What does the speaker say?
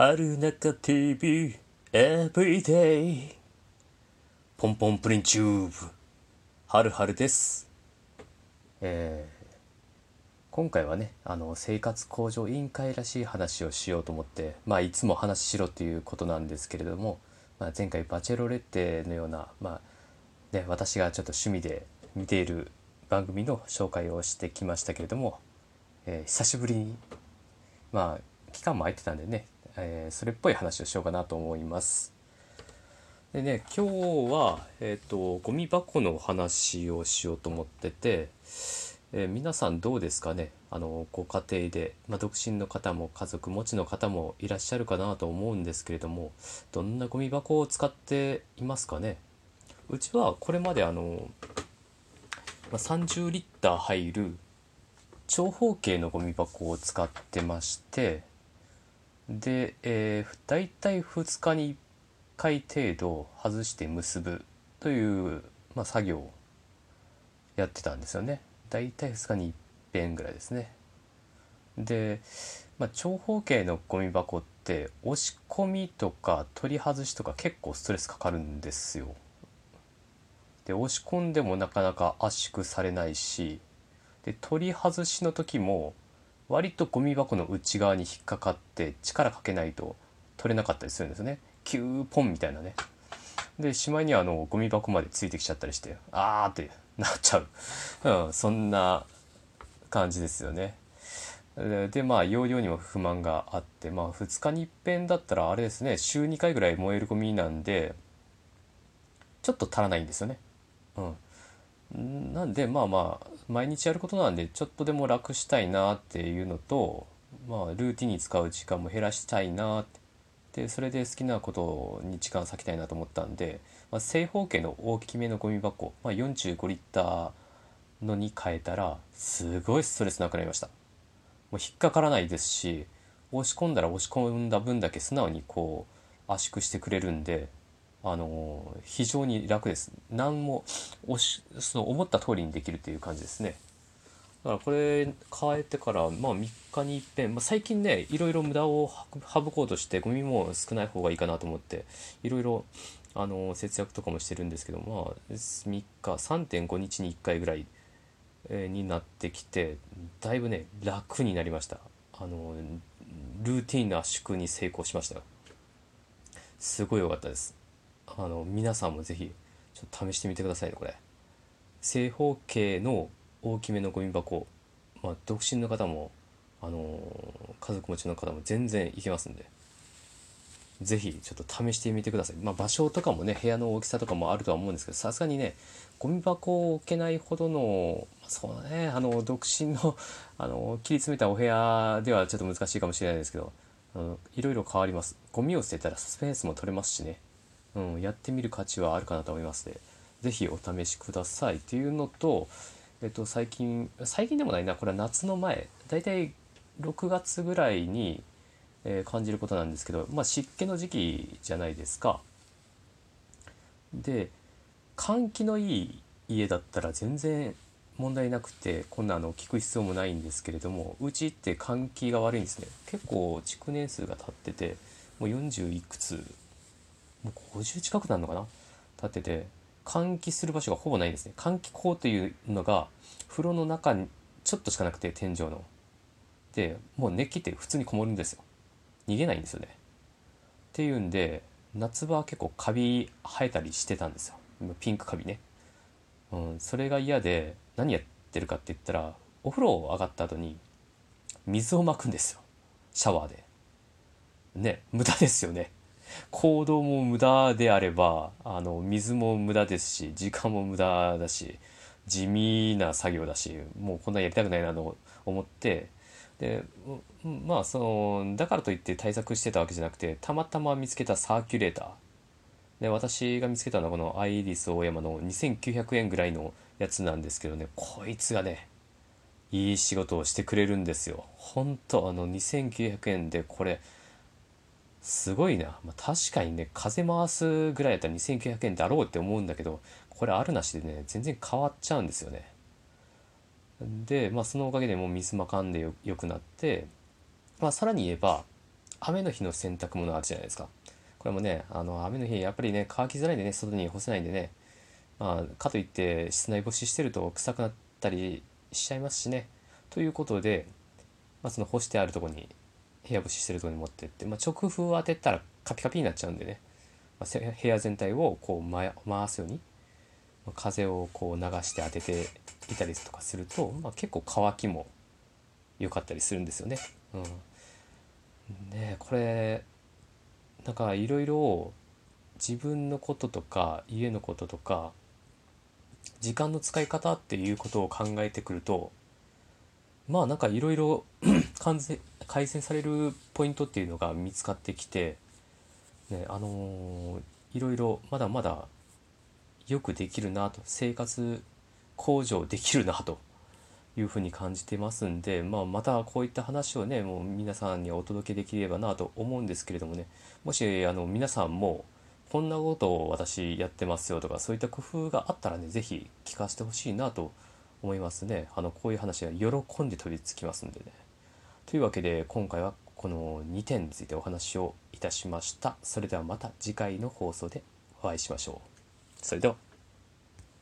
春中 TV Everyday ポンポンプリンチューブ。春春です。えー今回はねあの生活向上委員会らしい話をしようと思ってまあいつも話しろっていうことなんですけれども、まあ、前回バチェロレッテのようなまあね私がちょっと趣味で見ている番組の紹介をしてきましたけれども、えー久しぶりにまあ期間も空いてたんでね、えーそれっぽい話をしようかなと思います。でね今日は、えー、とゴミ箱の話をしようと思ってて、えー皆さんどうですかね？あのご家庭で、まあ、独身の方も家族持ちの方もいらっしゃるかなと思うんですけれどもどんなゴミ箱を使っていますかね？うちはこれまであの、まあ、30リッター入る長方形のゴミ箱を使ってましてで、えー、だいたい2日に1回程度外して結ぶという、まあ、作業をやってたんですよね。だいたい2日に1遍ぐらいですね。で、まあ、長方形のゴミ箱って押し込みとか取り外しとか結構ストレスかかるんですよ。で押し込んでもなかなか圧縮されないしで取り外しの時も割とゴミ箱の内側に引っかかって力かけないと取れなかったりするんですね。キューポンみたいなね。でしまいにはあのゴミ箱までついてきちゃったりしてあーってなっちゃう、うん、そんな感じですよね。でまあ容量にも不満があってまあ2日に一遍だったらあれですね週2回ぐらい燃えるゴミなんでちょっと足らないんですよね。うん。なんでまあまあ毎日やることなんでちょっとでも楽したいなっていうのとまあルーティンに使う時間も減らしたいなって。でそれで好きなことに時間割きたいなと思ったんで、まあ、正方形の大きめのゴミ箱、まあ、45リッターのに変えたらすごいストレスなくなりました。もう引っかからないですし押し込んだら押し込んだ分だけ素直にこう圧縮してくれるんであの非常に楽です。何も押しその思った通りにできるっていう感じですね。だからこれ変えてから、まあ、3日に一遍、まあ、最近ねいろいろ無駄を省こうとしてゴミも少ない方がいいかなと思っていろいろあの節約とかもしてるんですけどまあ3日3.5日に1回ぐらい、えーになってきてだいぶね楽になりました。あのルーティンの圧縮に成功しました。すごい良かったです。あの皆さんもぜひちょっと試してみてくださいねこれ。正方形の大きめのゴミ箱、まあ、独身の方もあの家族持ちの方も全然いけますんで。ぜひちょっと試してみてください、まあ、場所とかもね部屋の大きさとかもあるとは思うんですけどさすがにねゴミ箱を置けないほどのそうだねあの独身の あの切り詰めたお部屋ではちょっと難しいかもしれないですけどいろいろ変わります。ゴミを捨てたらスペースも取れますしね。うん、やってみる価値はあるかなと思いますので、ぜひお試しくださいっていうのと、えっと、最近、最近でもないな、これは夏の前、だいたい6月ぐらいに、えー感じることなんですけど、まあ、湿気の時期じゃないですか。で、換気のいい家だったら全然問題なくて、こんなの聞く必要もないんですけれども、うちって換気が悪いんですね。結構築年数が経ってて、もう40いくつもう50近くなるのかな？立ってて換気する場所がほぼないんですね。換気口というのが風呂の中にちょっとしかなくて天井の。でもう熱気って普通にこもるんですよ。逃げないんですよね。っていうんで夏場は結構カビ生えたりしてたんですよ。ピンクカビね、うん、それが嫌で何やってるかって言ったらお風呂を上がった後に水をまくんですよ。シャワーで。ね無駄ですよね。行動も無駄であればあの水も無駄ですし時間も無駄だし地味な作業だしもうこんなやりたくないなと思ってでまあそのだからといって対策してたわけじゃなくてたまたま見つけたサーキュレーター。で私が見つけたのはこのアイリスオーヤマの2900円ぐらいのやつなんですけどねこいつがねいい仕事をしてくれるんですよ。ほんとあの2900円でこれすごいな、まあ、確かにね風回すぐらいだったら2900円だろうって思うんだけどこれあるなしでね全然変わっちゃうんですよね。で、まあ、そのおかげでもう水まかんでよくなって、まあ、さらに言えば雨の日の洗濯物あるじゃないですか。これもねあの雨の日やっぱりね乾きづらいんでね外に干せないんでねまあかといって室内干ししてると臭くなったりしちゃいますしね。ということで、まあ、その干してあるとこに部屋干ししてるとこに持ってって、まあ、直風を当てたらカピカピになっちゃうんでね、まあ、部屋全体をこう回すように風をこう流して当てていたりとかすると、まあ、結構乾きも良かったりするんですよね。うん、ねこれなんかいろいろ自分のこととか家のこととか時間の使い方っていうことを考えてくるとまあなんかいろいろ完全改善されるポイントっていうのが見つかってきて、ね、あのー、いろいろまだまだよくできるなと生活向上できるなというふうに感じてますんで、まあ、またこういった話をねもう皆さんにお届けできればなと思うんですけれどもねもしあの皆さんもこんなことを私やってますよとかそういった工夫があったらね是非聞かせてほしいなと思いますねあのこういう話は喜んで取り付きますんでね。というわけで今回はこの2点についてお話をいたしました。それではまた次回の放送でお会いしましょう。それでは。